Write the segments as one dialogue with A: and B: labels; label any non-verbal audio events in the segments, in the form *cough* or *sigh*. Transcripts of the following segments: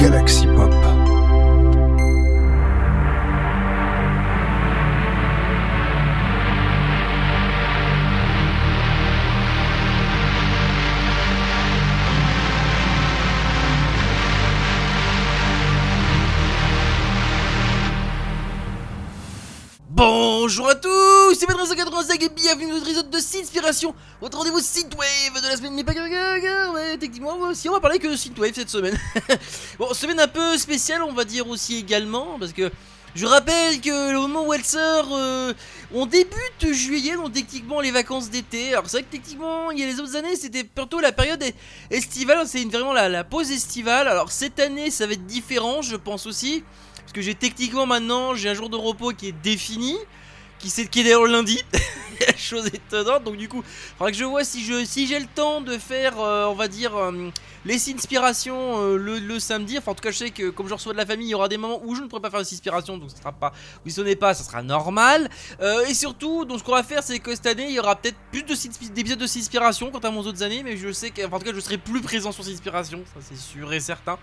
A: Galaxy
B: bienvenue dans notre épisode de Synspiration, votre rendez-vous Synthwave de la semaine. Mais pas que, ouais, techniquement, si on va parler que de Synthwave cette semaine. *laughs* bon, semaine un peu spéciale, on va dire aussi également, parce que je rappelle que le moment où Welser, euh, on débute juillet, donc techniquement les vacances d'été. Alors c'est vrai que techniquement, il y a les autres années, c'était plutôt la période estivale, c'est vraiment la, la pause estivale. Alors cette année, ça va être différent, je pense aussi. Parce que j'ai techniquement maintenant, j'ai un jour de repos qui est défini, qui, qui est d'ailleurs lundi. *laughs* Chose étonnante. Donc du coup, il faudra que je vois si je si j'ai le temps de faire, euh, on va dire, euh, les inspirations euh, le, samedi. Enfin, en tout cas, je sais que comme je reçois de la famille, il y aura des moments où je ne pourrai pas faire les inspirations, donc ce sera pas. Vous sonnez pas, ça sera normal. et surtout, donc ce qu'on va faire, c'est que cette année, il y aura peut-être plus d'épisodes de inspiration quant à mon autres années, mais je sais que, en tout cas, je serai plus présent sur ces inspirations, ça c'est sûr et certain.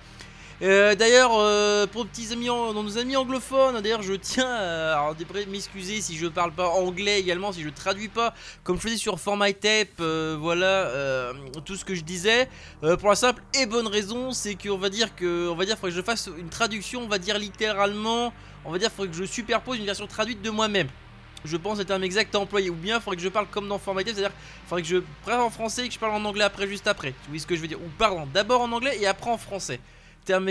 B: Euh, d'ailleurs, euh, pour petits amis, nos amis anglophones, d'ailleurs, je tiens à m'excuser si je parle pas anglais également, si je traduis pas, comme je faisais sur Format Tape, euh, voilà tout ce que je disais. pour la simple et bonne raison, c'est qu'on va dire que, on va dire, faudrait que je fasse une traduction, on va dire littéralement, on va dire, faudrait que je superpose une version traduite de moi-même. Je pense être un exact à employer, ou bien il faudrait que je parle comme dans Format Tape, c'est-à-dire, il faudrait que je parle en français et que je parle en anglais après, juste après. Vois ce que je veux dire? Ou pardon, d'abord en anglais et après en français terme.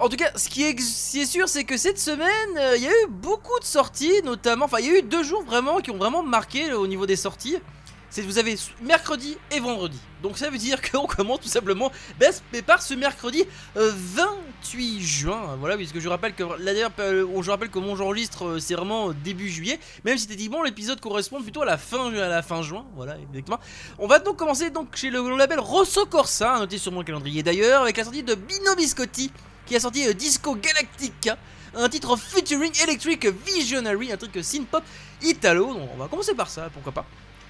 B: En tout cas, ce qui est, sûr, c'est que cette semaine, euh, il y a eu beaucoup de sorties, notamment, enfin, il y a eu deux jours vraiment qui ont vraiment marqué au niveau des sorties. C'est vous avez mercredi et vendredi. Donc ça veut dire *laughs* qu'on commence tout simplement ben, par ce mercredi 28 euh, juin. Voilà, puisque je rappelle que d'ailleurs, euh, je rappelle que mon j'enregistre, c'est vraiment début juillet. Même si bon l'épisode correspond plutôt à la fin, à la fin juin. Voilà, exactement. On va donc commencer donc chez le, label Rosso Corsa, noté sur mon calendrier d'ailleurs, avec la sortie de Bino Biscotti, qui a sorti euh, Disco Galactica un titre featuring Electric Visionary, un truc synth-pop italo. Donc on va commencer par ça, pourquoi pas.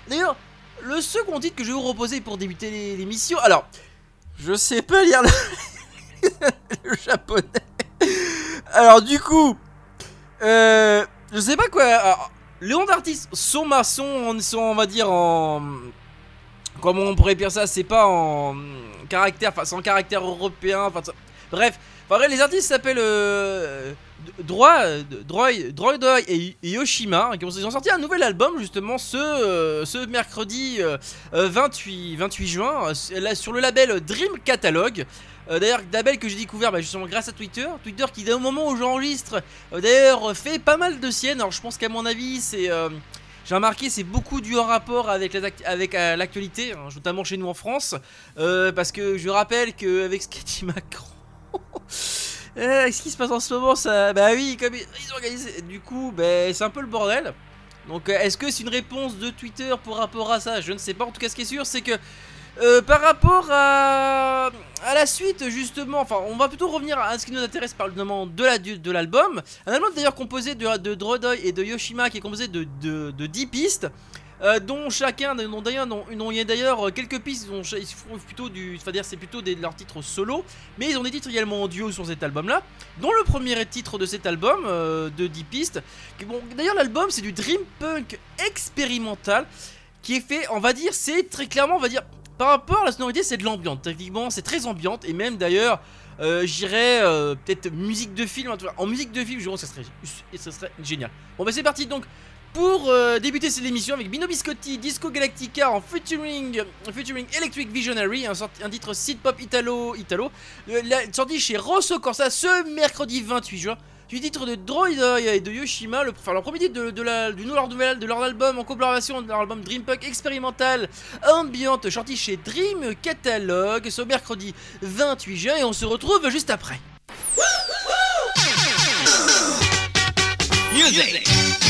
B: D'ailleurs, le second titre que je vais vous reposer pour débuter l'émission. Alors, je sais pas lire *laughs* le, japonais. Alors, du coup, euh, je sais pas quoi. Alors, les noms d'artistes sont maçons, sont, on va dire, en. Comment on pourrait dire ça C'est pas en caractère, enfin, sans caractère européen. Enfin, bref, enfin, les artistes s'appellent. Euh, Droid, Droid, Droid et Yoshima qui ont, sorti un nouvel album justement ce, euh, mercredi 28, euh, 28 juin sur le label Dream Catalog. Euh, d'ailleurs, label que j'ai découvert bah, justement grâce à Twitter. Twitter qui, au moment où j'enregistre, d'ailleurs, fait pas mal de siennes. Alors, je pense qu'à mon avis, c'est. j'ai remarqué, c'est beaucoup du en rapport avec l'actualité, hein, notamment chez nous en France. parce que je rappelle qu'avec dit Macron. *laughs* Eh, ce qui se passe en ce moment, ça. Bah oui, comme ils organisent. Du coup, bah, c'est un peu le bordel. Donc, euh, est-ce que c'est une réponse de Twitter pour rapport à ça? Je ne sais pas. En tout cas, ce qui est sûr, c'est que. Euh, par rapport à, à la suite justement, enfin on va plutôt revenir à ce qui nous intéresse par le nom de l'album. La, de un album d'ailleurs composé de, de Drodoy et de Yoshima qui est composé de, de, de 10 pistes. Euh, dont chacun, d'ailleurs, il y a d'ailleurs euh, quelques pistes, ils, font plutôt du, c'est plutôt des, leurs titres solo, mais ils ont des titres également en duo sur cet album-là, dont le premier titre de cet album euh, de 10 pistes. Bon, d'ailleurs l'album c'est du dream punk expérimental qui est fait, on va dire, c'est très clairement, on va dire, par rapport à la sonorité, c'est de l'ambiance. Techniquement, c'est très ambiante et même d'ailleurs. j'irais peut-être musique de film en musique de film je ça serait ça serait génial bon bah c'est parti donc pour euh, débuter cette émission avec Bino Biscotti, Disco Galactica en featuring, featuring Electric Visionary, un, un titre synth pop italo, italo euh, sorti chez Rosso Corsa ce mercredi 28 juin. Du titre de Droid et de Yoshima, le, enfin, premier titre de, de la, du nouvel de leur album en collaboration de leur album Dream Punk expérimental ambiante sorti chez Dream Catalog ce mercredi 28 juin et on se retrouve juste après. Music.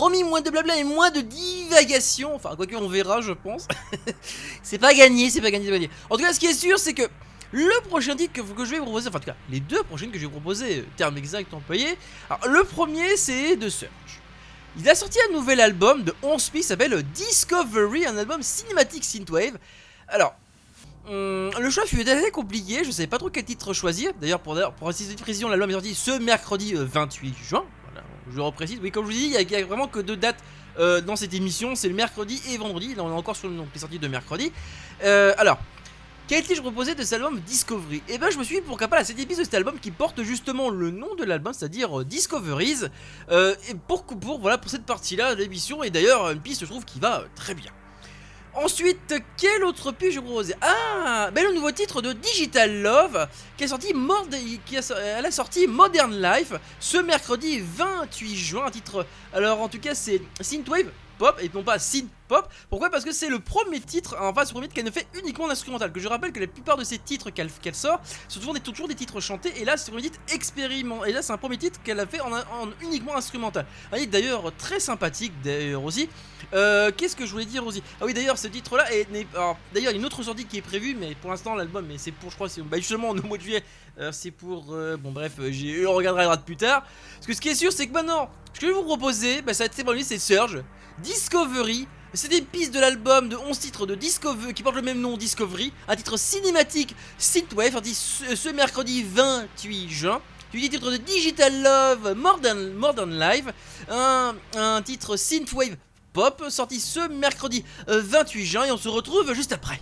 B: Promis, moins de blabla et moins de divagation. Enfin, quoique on verra, je pense. *laughs* c'est pas gagné, c'est pas gagné, c'est pas gagné. En tout cas, ce qui est sûr, c'est que le prochain titre que, que je vais vous proposer, enfin, les deux prochaines que je vais vous proposer, euh, terme exact employé. Alors, le premier, c'est The Search. Il a sorti un nouvel album de 11 pistes, s'appelle Discovery, un album cinématique synthwave. Alors, hum, le choix fut assez compliqué, je savais pas trop quel titre choisir. D'ailleurs, pour, pour précision, l'album est sorti ce mercredi 28 euh, juin. Je reprécise. Oui, comme je vous dis, il y, a vraiment que deux dates euh, dans cette émission c'est le mercredi et vendredi. Là, on est encore sur le nom qui est sorti de mercredi. Euh, alors. Quel titre je proposais de cet album Discovery? Et eh ben je me suis dit pourquoi pas la 7 épisode de cet album qui porte justement le nom de l'album, c'est-à-dire Discoveries. et pour, pour, voilà, pour cette partie-là de l'émission, et d'ailleurs une piste je trouve qui va très bien. Ensuite, quel autre puis je proposer Ah, ben le nouveau titre de Digital Love qui est sorti a sorti Modern Life ce mercredi 28 juin. Un titre, alors en tout cas c'est Synthwave pop et non pas synth pop. Pourquoi? Parce que c'est le premier titre, enfin ce premier titre qu'elle ne fait uniquement l'instrumental. Que je rappelle que la plupart de ces titres qu'elle sort, sont toujours des, toujours des titres chantés. Et là, c'est un premier titre expérimental. Et là, c'est un premier titre qu'elle a fait en, uniquement instrumental. Un titre d'ailleurs très sympathique d'ailleurs aussi. Euh, qu'est-ce que je voulais dire aussi Ah oui, d'ailleurs, ce titre-là est. D'ailleurs, il y a une autre sortie qui est prévue, mais pour l'instant, l'album, mais c'est pour, je crois, c'est bah, justement *laughs* au mois de juillet. c'est pour. Euh, bon, bref, j'ai, on regardera plus tard. Parce que ce qui est sûr, c'est que maintenant, ce que je vais vous proposer, bah, ça va être c'est Surge. Discovery. C'est des pistes de l'album de 11 titres de Discovery qui porte le même nom Discovery, un titre cinématique Synthwave sorti ce, mercredi 28 juin. Du titre de Digital Love Modern, Modern Live, un, un titre Synthwave Pop sorti ce mercredi 28 juin et on se retrouve juste après.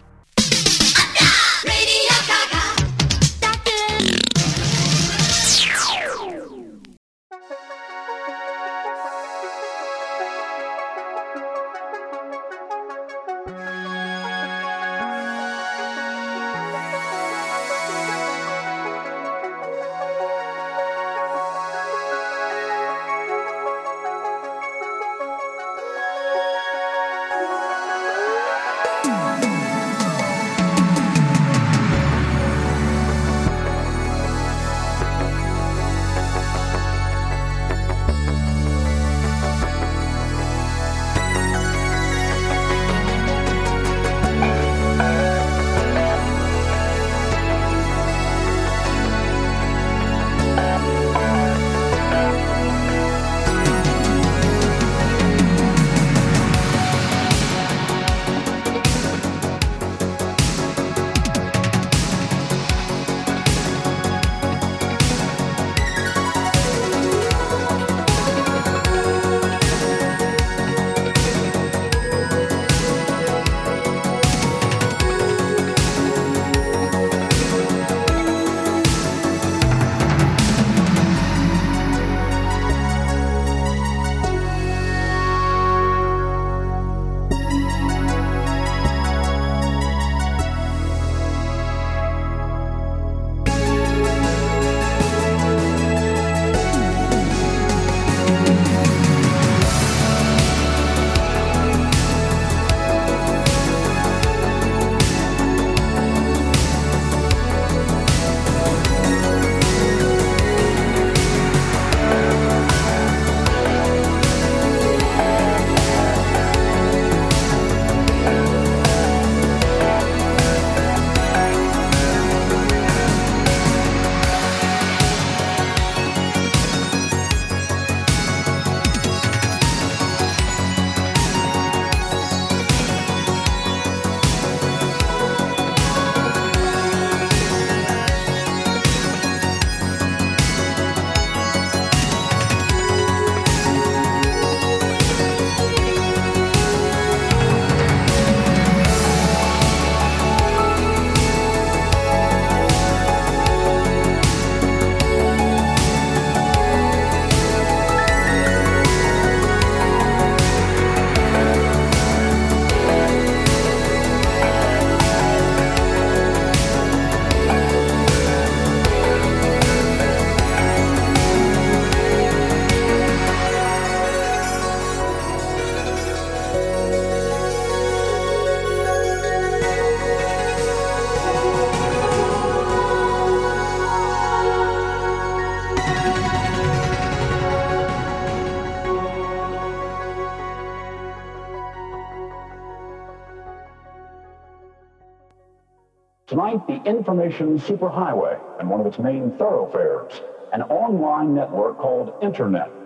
A: Superhighway and one of its main thoroughfares, an online network called Internet.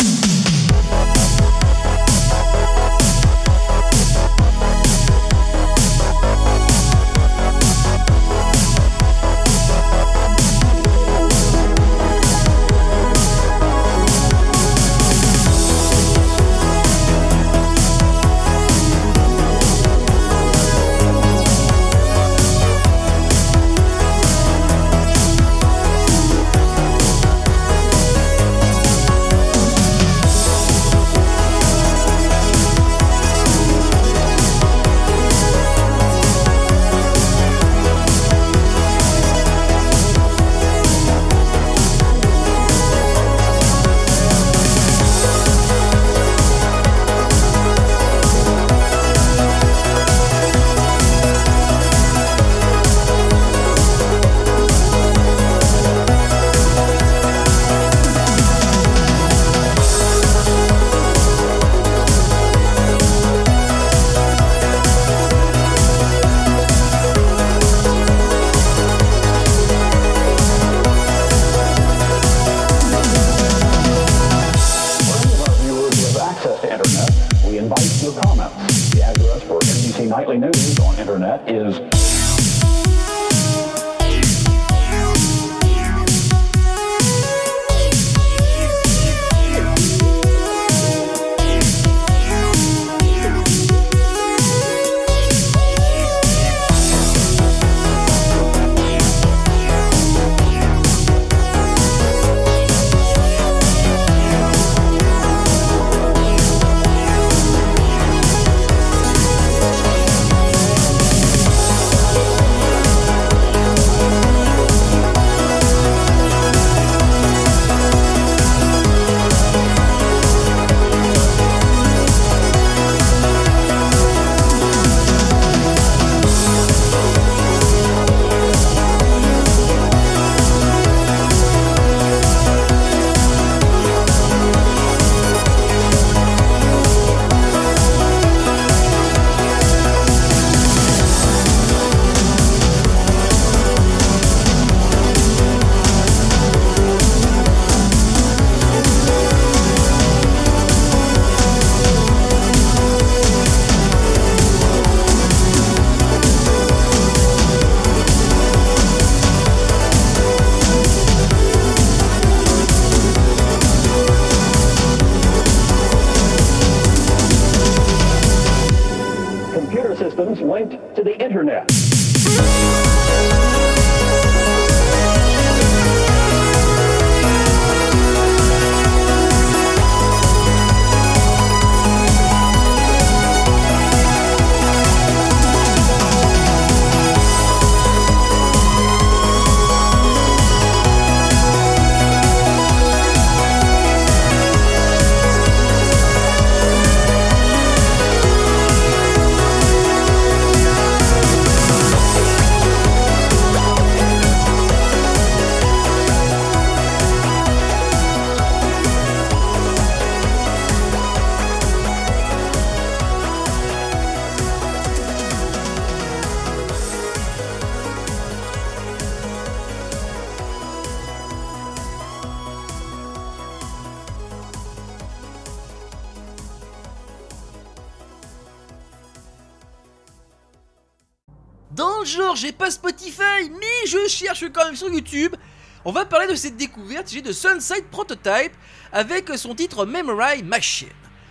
B: J'ai de Sunside Prototype avec son titre Memory Machine.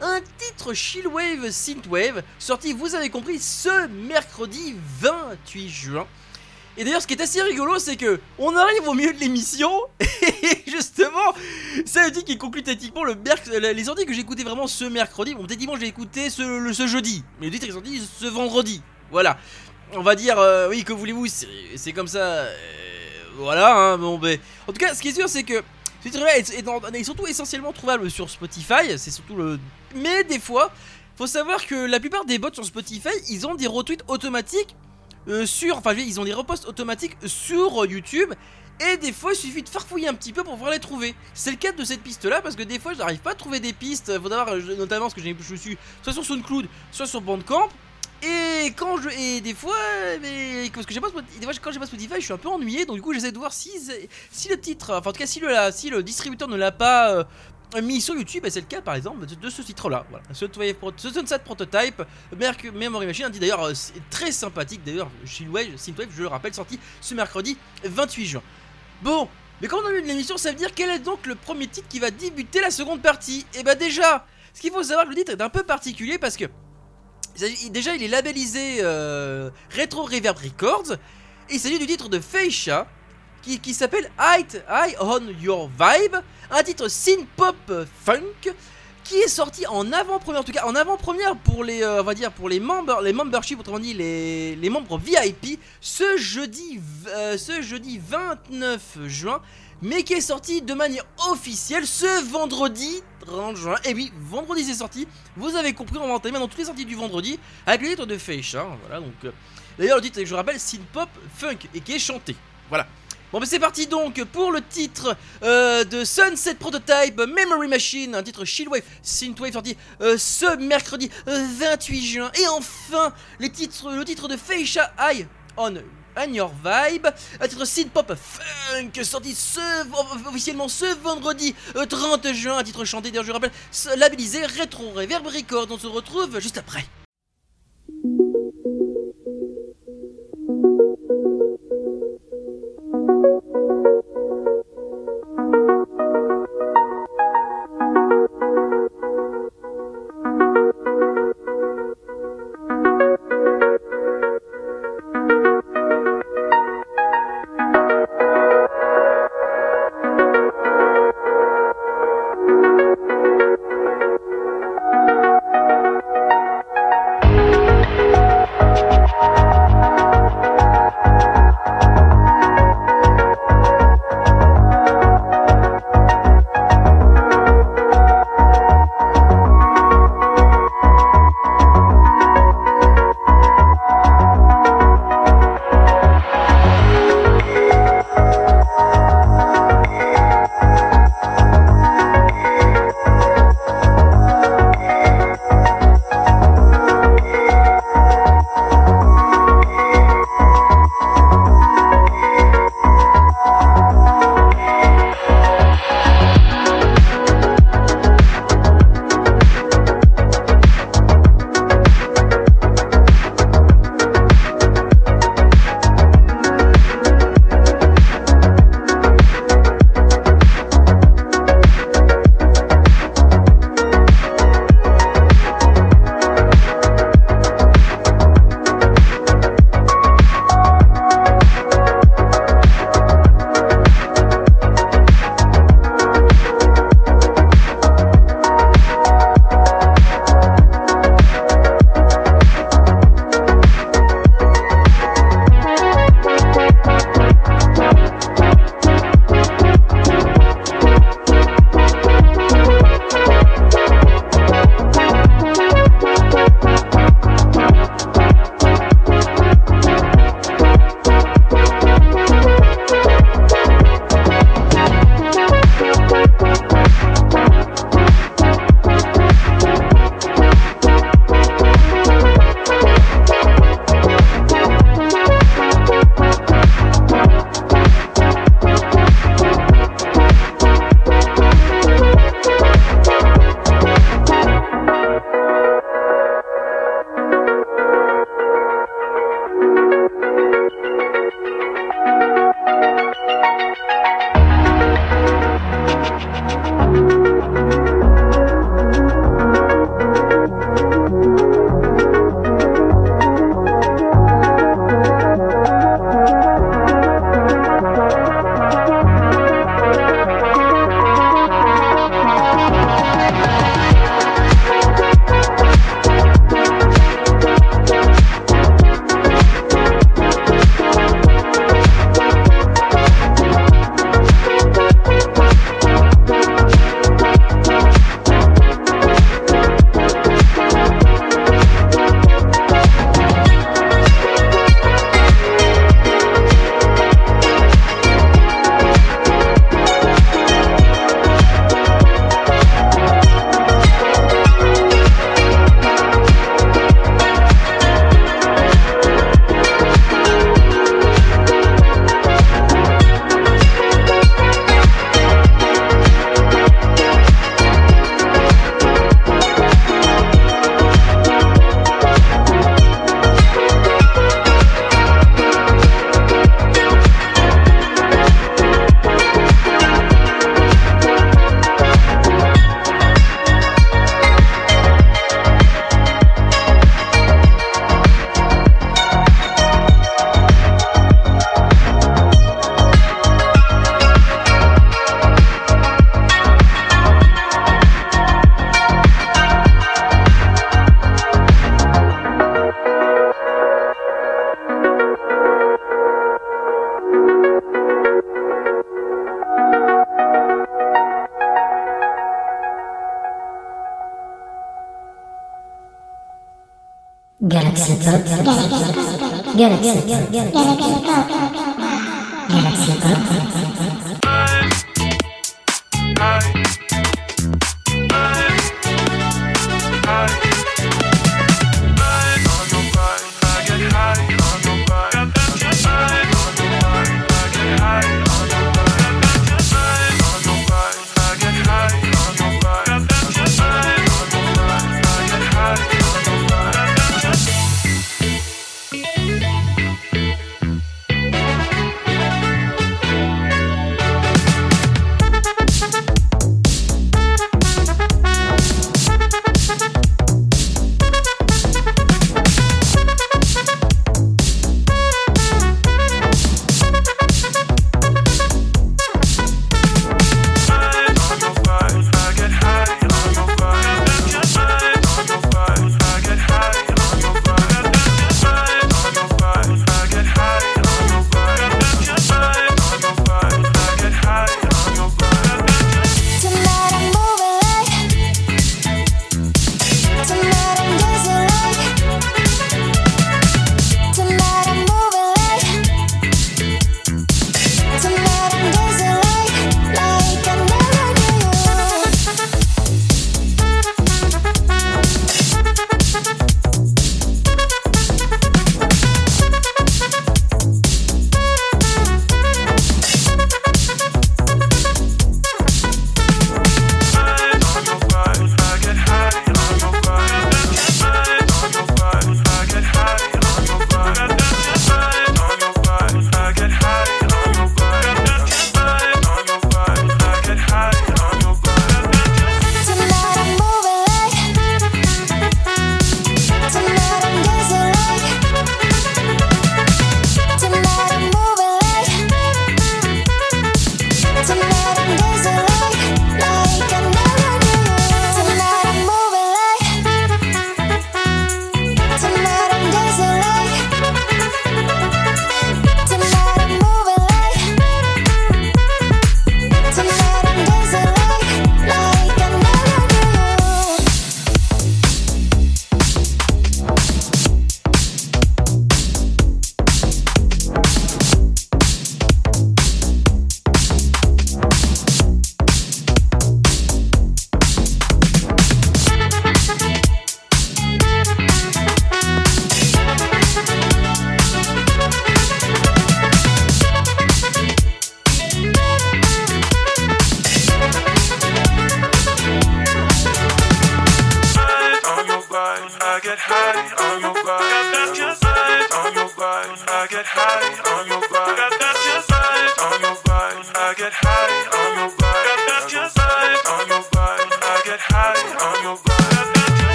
B: Un titre chillwave synthwave sorti, vous avez compris, ce mercredi 28 juin. Et d'ailleurs, ce qui est assez rigolo, c'est que on arrive au milieu de l'émission *laughs* et justement, ça dire qu'il conclut tactiquement le les sorties que j'ai écoutées vraiment ce mercredi. Bon, peut-être dimanche, j'ai écouté ce, le- ce jeudi, mais le titre est sorti ce vendredi. Voilà. On va dire, euh, oui, que voulez-vous, c'est comme ça. euh, voilà, hein, bon, ben. En tout cas, ce qui est sûr, c'est que ce titre-là est, essentiellement trouvable sur Spotify. C'est surtout le. Mais des fois, faut savoir que la plupart des bots sur Spotify, ils ont des retweets automatiques euh, sur. Enfin, ils ont des reposts automatiques sur euh, YouTube. Et des fois, il suffit de farfouiller un petit peu pour pouvoir les trouver. C'est le cas de cette piste-là, parce que des fois, je n'arrive pas à trouver des pistes. Faut savoir, euh, notamment, parce que j'ai- je suis soit sur SoundCloud, soit sur Bandcamp. Et quand je et des fois mais j'ai pas des fois quand j'ai pas Spotify, je suis un peu ennuyé donc du coup j'essaie de voir si si le titre enfin en tout cas si le si le distributeur ne l'a pas euh, mis sur YouTube et c'est le cas par exemple de, ce titre là voilà. Ce, ce Sunset Prototype Merc- Memory Machine un titre d'ailleurs euh, très sympathique d'ailleurs Synthwave je le rappelle sorti ce mercredi 28 juin. Bon mais quand on a eu de l'émission ça veut dire quel est donc le premier titre qui va débuter la seconde partie? Et bah déjà ce qu'il faut savoir le titre est un peu particulier parce que Déjà, il est labellisé euh, Retro Reverb Records. Il s'agit du titre de Feisha qui, s'appelle High on Your Vibe. Un titre synth pop euh, funk qui est sorti en avant-première, en tout cas en avant-première pour les, euh, on va dire pour les membres, les autrement dit les, les membres VIP, ce jeudi, euh, ce jeudi 29 juin, mais qui est sorti de manière officielle ce vendredi 30 juin. Et oui, vendredi c'est sorti. Vous avez compris, on va entamer dans toutes les sorties du vendredi avec le titre de Feish. hein, voilà, donc. euh, D'ailleurs, le titre, je rappelle, synth pop funk et qui est chanté. Voilà. Bon, mais c'est parti donc pour le titre euh, de Sunset Prototype Memory Machine, un titre chillwave synthwave sorti euh, ce mercredi euh, 28 juin. Et enfin, les titres, le titre de Feisha High on on Your Vibe, un titre synth pop funk sorti officiellement ce vendredi euh, 30 juin, un titre chanté d'ailleurs je rappelle, labellisé Retro Reverb. On se retrouve juste après.
C: 变了变了变了变了变了变了变了
B: 变了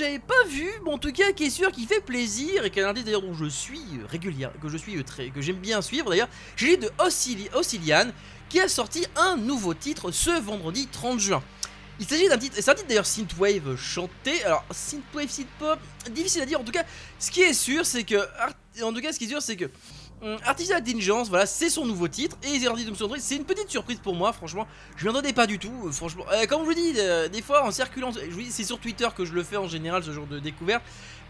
B: j'avais pas vue, mais en tout cas qui est sûr qui fait plaisir et qui est un d'ailleurs dont je suis régulière, que je suis très, que j'aime bien suivre d'ailleurs. J'ai de Ossili- Ossilian qui a sorti un nouveau titre ce vendredi 30 juin. Il s'agit d'un titre, c'est un titre d'ailleurs synthwave chanté. Alors synthwave, synthpop, difficile à dire. En tout cas, ce qui est sûr, c'est que et en tout cas, ce qui est sûr, c'est que hum, Artificial Intelligence, voilà, c'est son nouveau titre. Et Day Doomsday Android, c'est une petite surprise pour moi, franchement. Je m'y attendais pas du tout, euh, franchement. Euh, comme je vous dis, euh, des fois en circulant, c'est sur Twitter que je le fais en général, ce genre de découverte.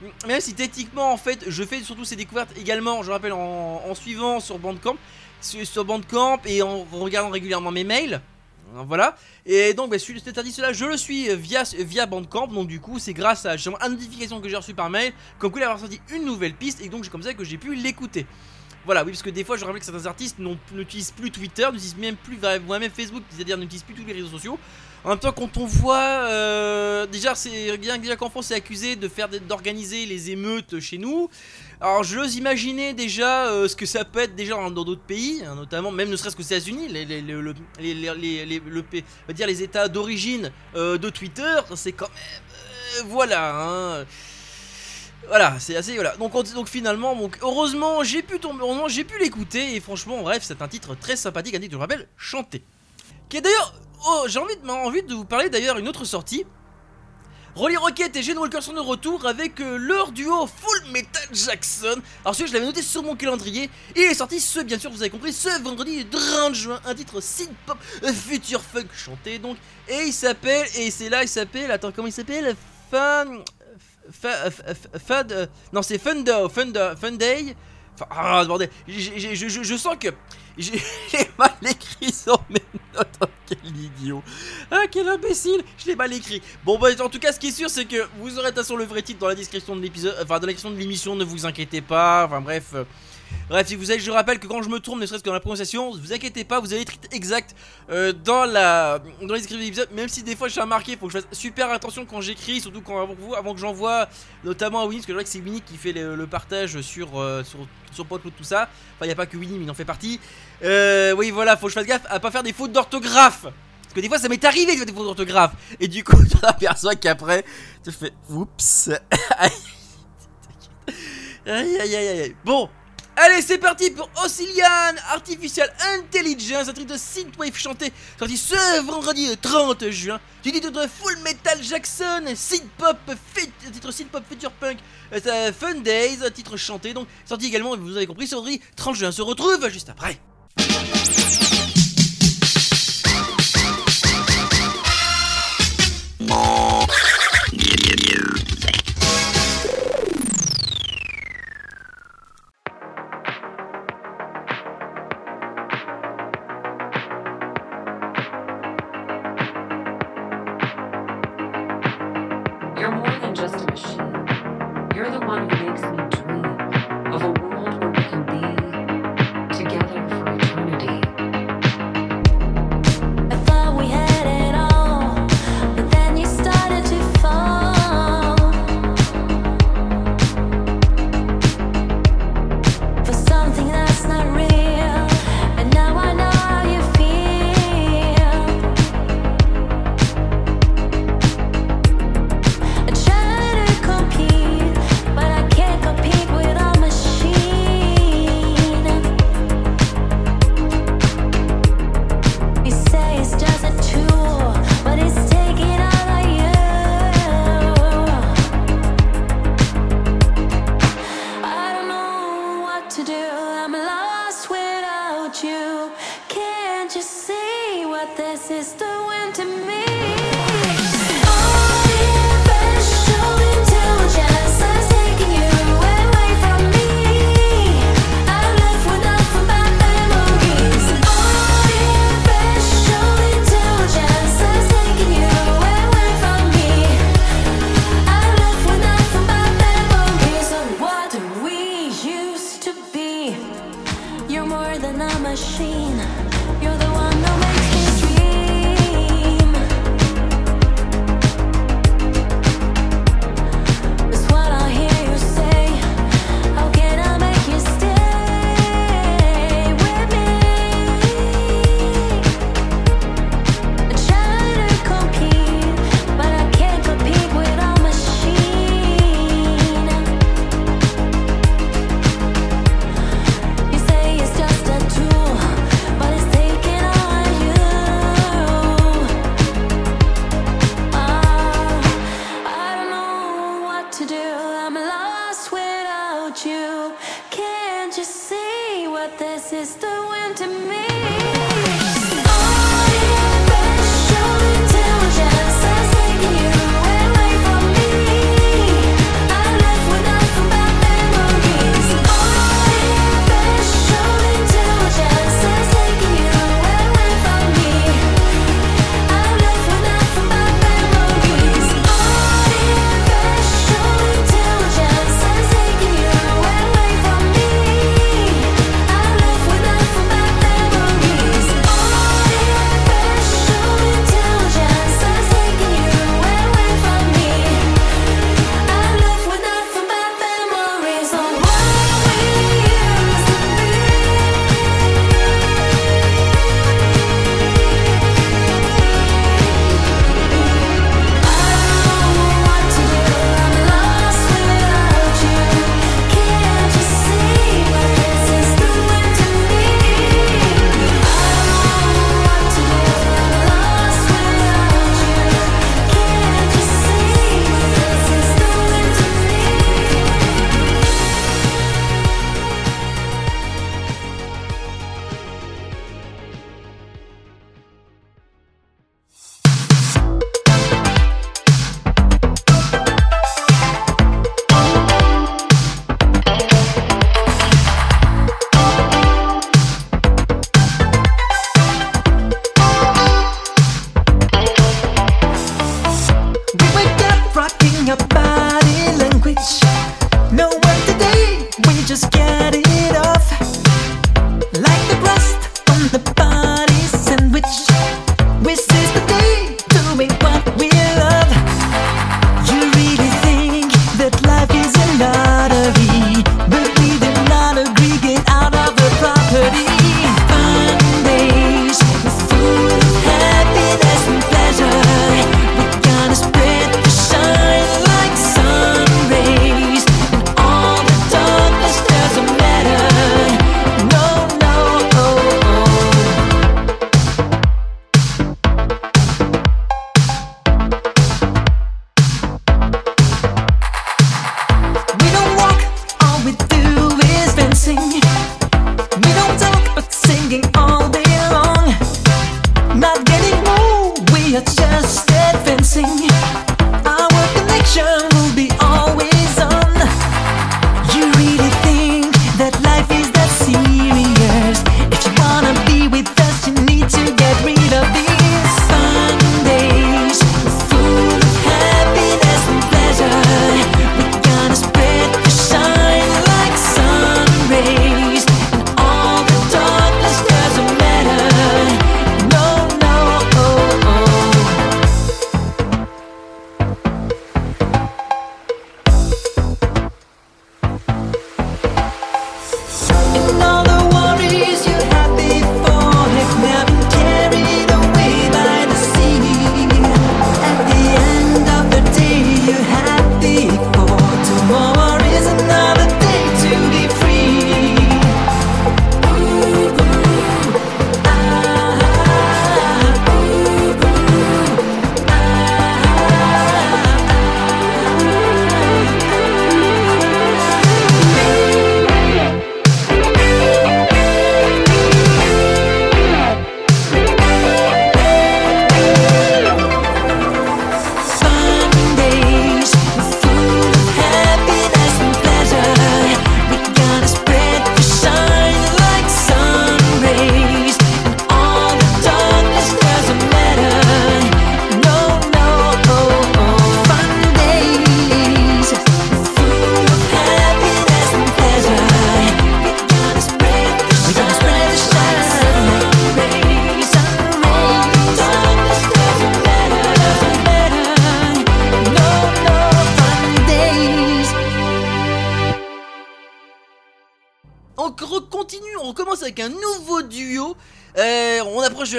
B: Hum, Même si techniquement, en fait, je fais surtout ces découvertes également, je rappelle, en, suivant sur Bandcamp, sur, Bandcamp et en regardant régulièrement mes mails. Hein, Voilà. Et donc, bah, cet artiste-là, je le suis euh, via, via Bandcamp. Donc, du coup, c'est grâce à une notification que j'ai reçue par mail, comme quoi il avait sorti une nouvelle piste. Et donc, c'est comme ça que j'ai pu l'écouter. Voilà, oui, parce que des fois, je rappelle que certains artistes n'utilisent plus Twitter, n'utilisent même plus, même Facebook, c'est-à-dire n'utilisent plus tous les réseaux sociaux. En même temps, quand on voit, euh, déjà, c'est bien déjà qu'en France, c'est accusé de faire, d'organiser les émeutes chez nous. Alors, j'ose imaginer déjà euh, ce que ça peut être déjà dans d'autres pays, hein, notamment, même ne serait-ce que aux États-Unis, les, les, le- va dire les États d'origine euh, de Twitter, c'est quand même, voilà. hein. Voilà, c'est assez voilà. Donc, on- donc finalement, heureusement, j'ai pu tomber, j'ai pu l'écouter et franchement, bref, c'est un titre très sympathique, un titre, je le rappelle, chanté. Qui est d'ailleurs, oh, j'ai envie de, envie de vous parler d'ailleurs une autre sortie. Rolly Rocket et Gene Walker sont de retour avec euh, leur duo Full Metal Jackson. Alors celui je l'avais noté sur mon calendrier. Il est sorti ce, bien sûr, vous avez compris, ce vendredi 30 juin. Un titre synth pop euh, future funk chanté donc. Et il s'appelle, et c'est là, il s'appelle, attends, comment il s'appelle? Fun... Euh, non, c'est Fundo, Fundo, Fun Day. Enfin, ah, bordel, j'ai- je, je- je sens que *laughs* j'ai mal écrit sur mes notes. Oh, quel idiot. Ah, quel imbécile Je l'ai mal écrit. Bon, bah, en tout cas, ce qui est sûr, c'est que vous aurez de toute façon le vrai titre dans la description de l'épisode, enfin, dans la description de l'émission, ne vous inquiétez pas. Enfin, bref. Bref, si vous avez, je rappelle que quand je me tourne, ne serait-ce que dans la prononciation, vous inquiétez pas, vous avez le titre exact euh, dans la dans description de l'épisode. Même si des fois je suis remarqué, faut que je fasse super attention quand j'écris, surtout quand avant avant que j'envoie, notamment à Winnie, parce que je vois que c'est Winnie qui fait le, partage sur euh, sur sur Podload, tout ça. Enfin, il y a pas que Winnie, mais il en fait partie. Euh, oui, voilà, faut que je fasse gaffe à pas faire des fautes d'orthographe. Parce que des fois ça m'est arrivé de faire des fautes d'orthographe. Et du coup, *laughs* tu t'aperçois qu'après, tu fais oups. *laughs* aïe, aïe, aïe, aïe. Bon, allez, c'est parti pour Ossilian Artificial Intelligence, un truc de synthwave chanté, sorti ce vendredi 30 juin. Du titre de Full Metal Jackson, synthpop, titre synthpop future punk, euh, Fun Days, titre chanté, donc sorti également, vous avez compris, ce vendredi 30 juin. On se retrouve juste après.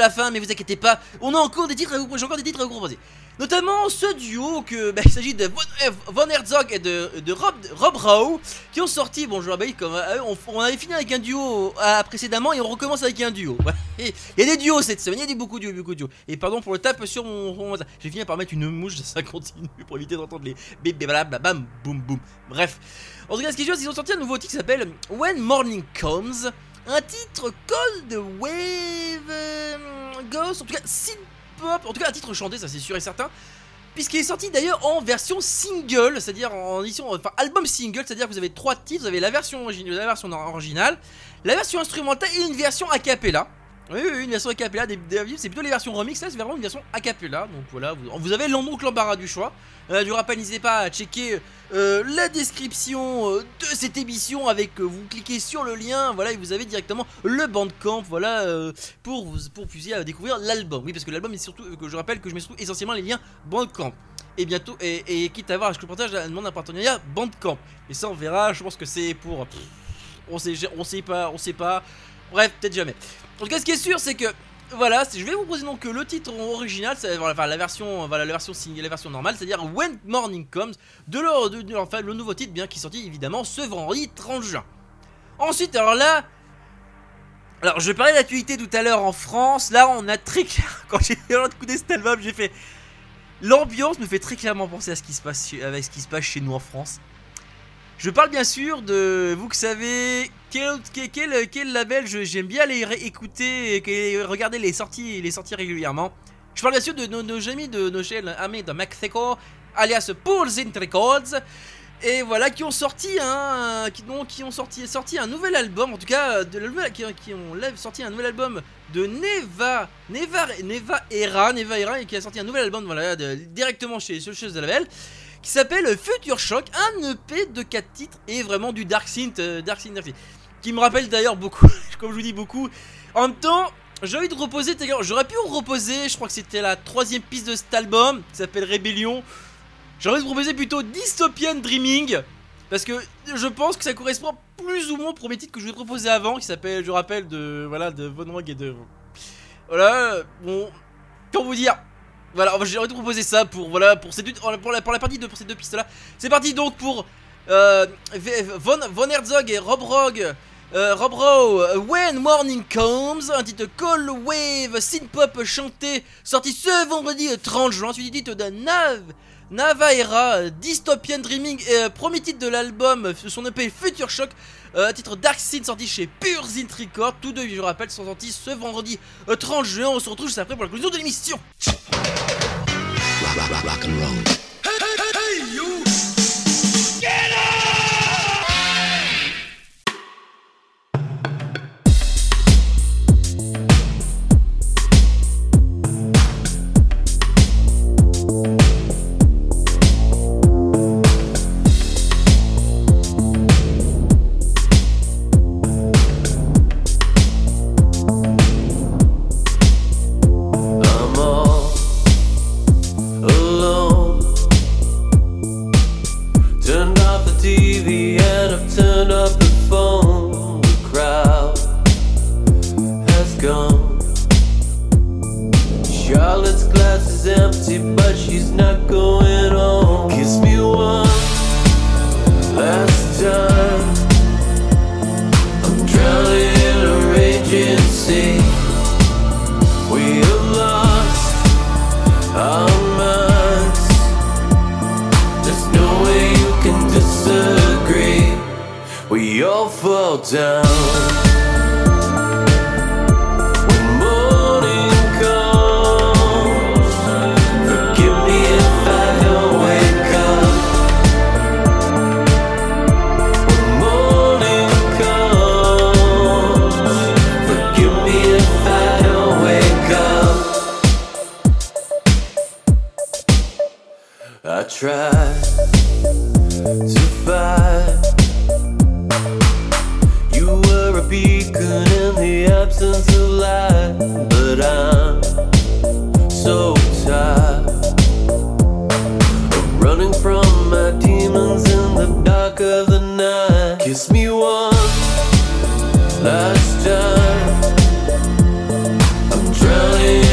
B: Fin, mais vous inquiétez pas, on a encore des titres à vous, j'ai encore des titres à vous proposer. Notamment ce duo que *laughs* bah, il s'agit de Von, euh, Von Herzog et de, de Rob, Rob Rau qui ont sorti. Bon, je rappelle comme euh, on, on avait fini avec un duo euh, précédemment et on recommence avec un duo. *laughs* Il y a des duos cette semaine, il y a des beaucoup de duos, beaucoup de duos. Et pardon pour le tape sur mon. mon- J'ai fini par mettre une mouche, ça continue pour éviter d'entendre les bébés bam boum boum. Bref. En tout cas, ce qui est c'est qu'ils ont sorti un nouveau titre qui s'appelle When Morning Comes. Un titre Cold Wave euh, Ghost, en tout cas synth pop, en tout cas un titre chanté, ça c'est sûr et certain. Puisqu'il est sorti d'ailleurs en version single, c'est-à-dire en édition, enfin album single, c'est-à-dire que vous avez trois titres, vous avez la version, origi- la version originale, la version instrumentale et une version a cappella. Oui, oui, une version a cappella, des, des- c'est plutôt les versions remix, là c'est vraiment une version a cappella, donc voilà, vous, vous avez l'ombre l'embarras du choix. Euh, du rappel, n'hésitez pas à checker euh, la description euh, de cette émission avec, euh, vous cliquez sur le lien, voilà, et vous avez directement le bandcamp, voilà, pour vous pour puissiez découvrir l'album. Oui, parce que l'album est surtout, que je rappelle que je mets surtout essentiellement les liens bandcamp. Et bientôt, et, et quitte à voir, je partage la demande d'un partenariat bandcamp. Et ça, on verra, je pense que c'est pour. on sait, on sait pas, on sait pas. Bref, peut-être jamais. En tout cas, ce qui est sûr, c'est que. Voilà, je vais vous proposer donc le titre original, enfin, la version, la version single, la version normale, c'est-à-dire When Morning Comes, de leur, de, enfin, le nouveau titre, bien qui est sorti évidemment ce vendredi 30 juin. Ensuite, alors là, alors je parlais d'actualité tout à l'heure en France, là on a très clair, *laughs* quand j'ai écouté cet album, j'ai fait, l'ambiance me fait très clairement penser à ce qui se passe chez nous en France. Je parle bien sûr de, vous que savez, quel, label j'aime bien les ré- écouter et regarder les sorties, les sorties régulièrement. Je parle bien sûr de nos, amis de nos amis de Mexico, alias Pulse Records, et voilà qui ont sorti un, qui, donc, qui ont sorti, sorti un nouvel album, en tout cas qui, ont sorti un nouvel album de Neva, Neva, Neva Era, Neva Era, et qui a sorti un nouvel album voilà, de- directement chez chez label qui s'appelle Future Shock, un EP de 4 titres et vraiment du Dark Synth, euh, Dark Synth, Dark Synth, qui me rappelle d'ailleurs beaucoup, *laughs* comme je vous dis beaucoup. En même temps, j'ai envie de reposer, j'aurais pu reposer, je crois que c'était la troisième piste de cet album, qui s'appelle Rébellion. J'ai envie de proposer plutôt Dystopian Dreaming, parce que je pense que ça correspond plus ou moins au premier titre que je vous ai proposé avant, qui s'appelle, je rappelle, de, voilà, de Von et de... Voilà, bon, pour vous dire, voilà, j'ai envie de proposer ça pour voilà pour ces pour la, partie de pour ces deux pistes là. C'est parti donc pour euh, Von, Von Herzog et Rob Rog. euh, Rob Rowe, euh, When Morning Comes, un titre Call Wave, synth pop chanté, sorti ce vendredi euh, 30 juin, suivi du titre de Nav, Navaera, Dystopian Dreaming, et, premier titre de l'album, son EP Future Shock, euh, titre Dark Synth sorti chez Pure Synth Record, tous deux, je rappelle, sont sortis ce vendredi euh, 30 juin, on se retrouve juste après pour la conclusion de l'émission.
D: rock and roll. Kiss me once last time. I'm drowning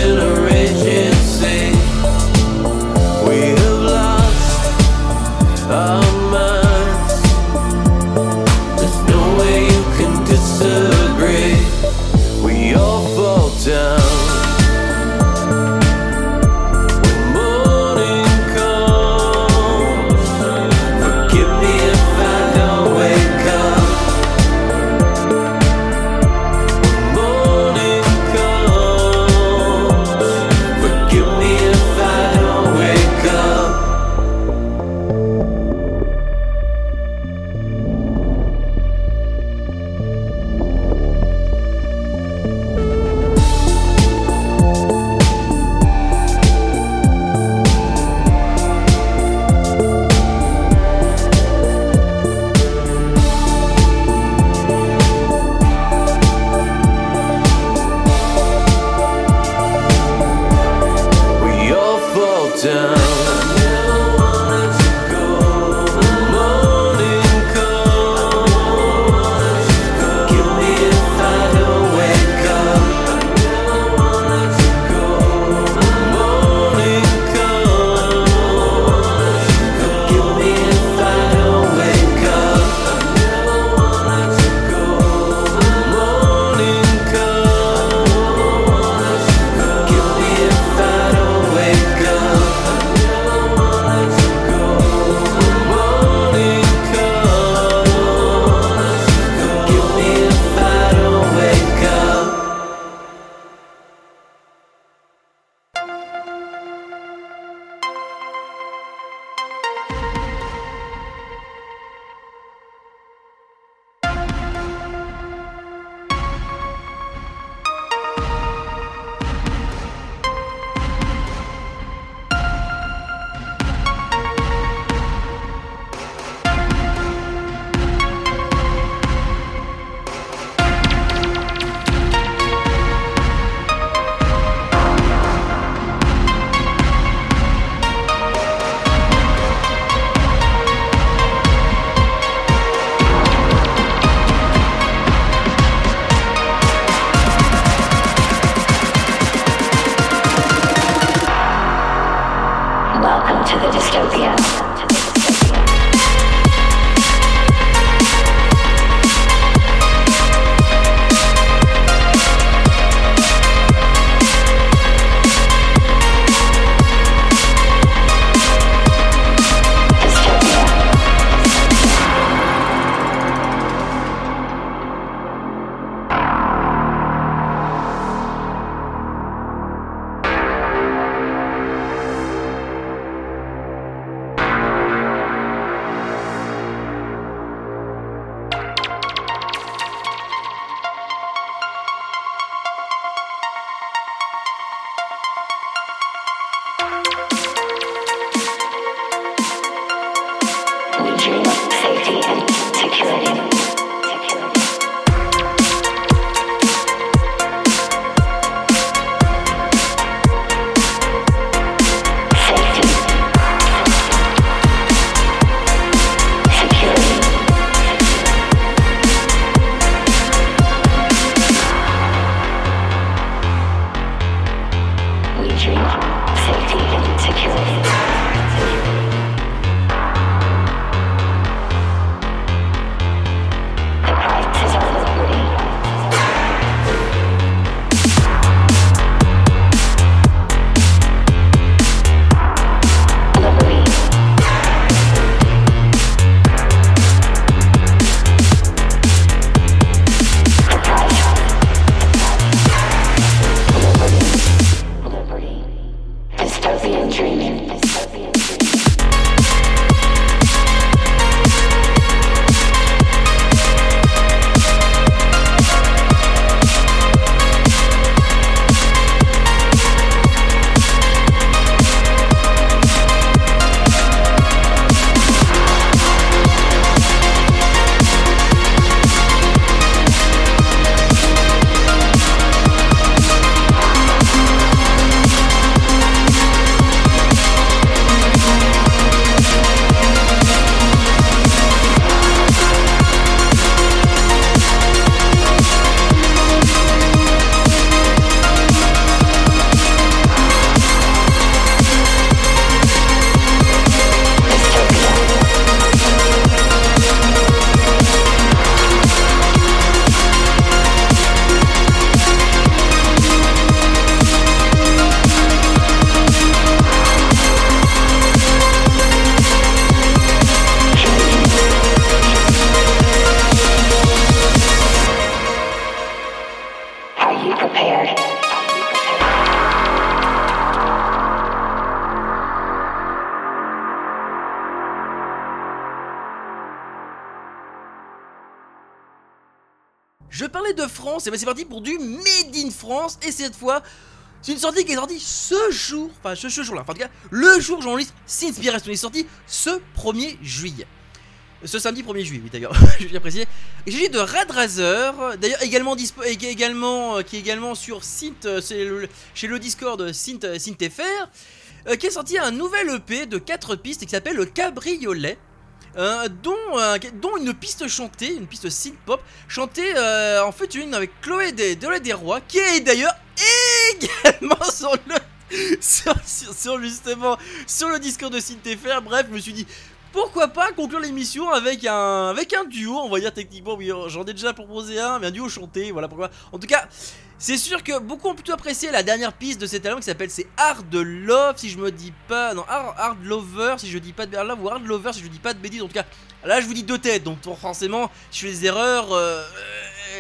B: de France, et ben c'est parti pour du Made in France, et cette fois, c'est une sortie qui est sortie ce jour, enfin ce, jour-là, enfin en tout cas, le jour où Sinspiration est sorti ce 1er juillet. Ce samedi 1er juillet, oui d'ailleurs, *laughs* je bien préciser. Il s'agit de Radrazer, d'ailleurs également, euh, qui est également sur Synth, euh, chez le Discord Synth, euh, SynthFR, qui a sorti un nouvel EP de 4 pistes qui s'appelle le Cabriolet. Euh, dont, euh, dont une piste chantée, une piste synth pop, chantée euh, en featuring avec Chloé des, Chloé des Rois, qui est d'ailleurs également *laughs* sur le, sur, justement sur le Discord de SynthFR. Bref, je me suis dit pourquoi pas conclure l'émission avec un avec un duo, on va dire techniquement, oui, j'en ai déjà proposé un, mais un duo chanté, voilà pourquoi. En tout cas, c'est sûr que beaucoup ont plutôt apprécié la dernière piste de cet album qui s'appelle c'est Hard Love, si je me dis pas, non, Hard, Lover, si je dis pas de Hard ou Hard Lover, si je dis pas de bêtises. En tout cas, là je vous dis deux têtes, donc forcément, si je fais des erreurs, euh,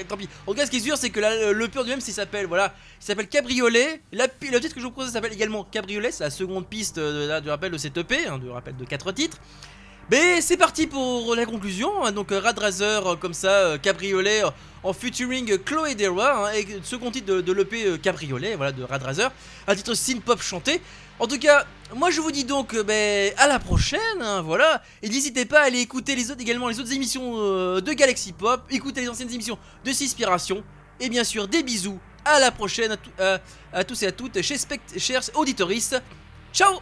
B: tant pis. En tout cas, ce qui est sûr, c'est que le pur du même, s'appelle, voilà, il s'appelle Cabriolet. Le titre que je vous propose s'appelle également Cabriolet, c'est la seconde piste euh, de, de rappel de cette EP, hein, de rappel de quatre titres. Mais c'est parti pour la conclusion. hein. Donc euh, Radrazer euh, comme ça, euh, Cabriolet en featuring Chloé Deroy, hein, et second titre de, l'EP Cabriolet, voilà de Radrazer, un titre synth pop chanté. En tout cas, moi je vous dis donc ben, à la prochaine, hein, voilà. Et n'hésitez pas à aller écouter les autres également les autres émissions de Galaxy Pop, écouter les anciennes émissions de Cispiration, et bien sûr des bisous. À la prochaine à- à tous et à toutes, chez spect- chers auditoristes. Ciao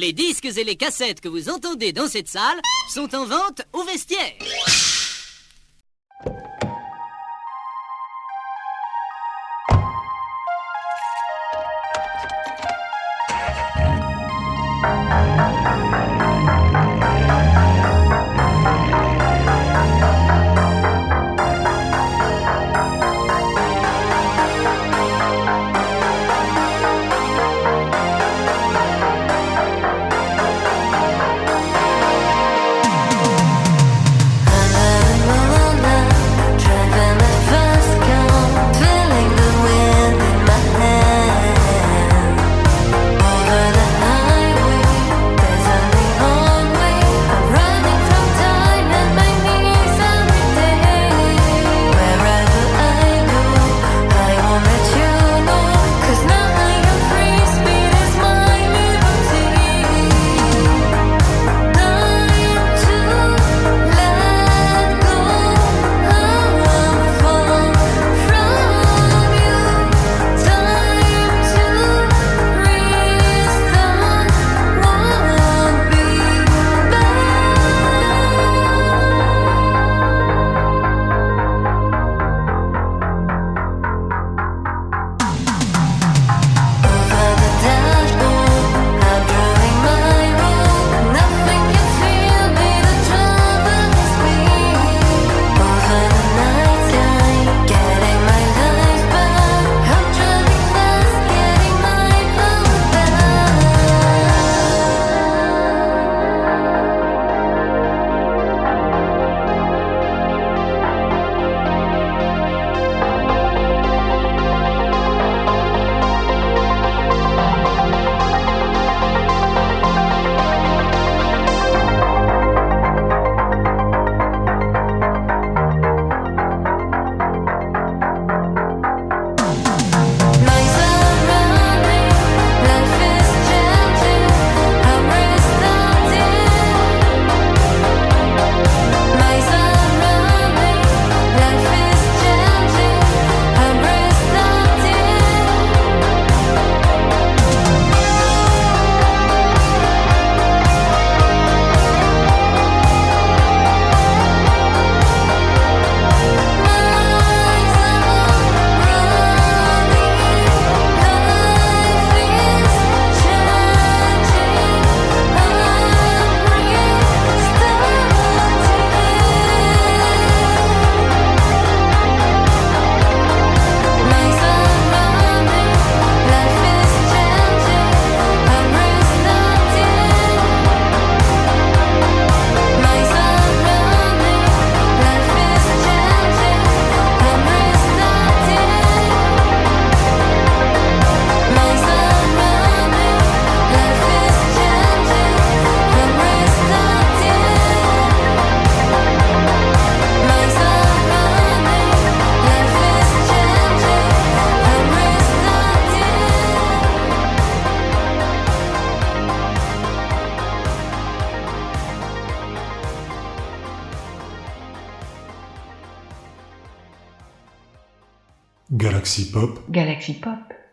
E: Les disques et les cassettes que vous entendez dans cette salle sont en vente au vestiaire.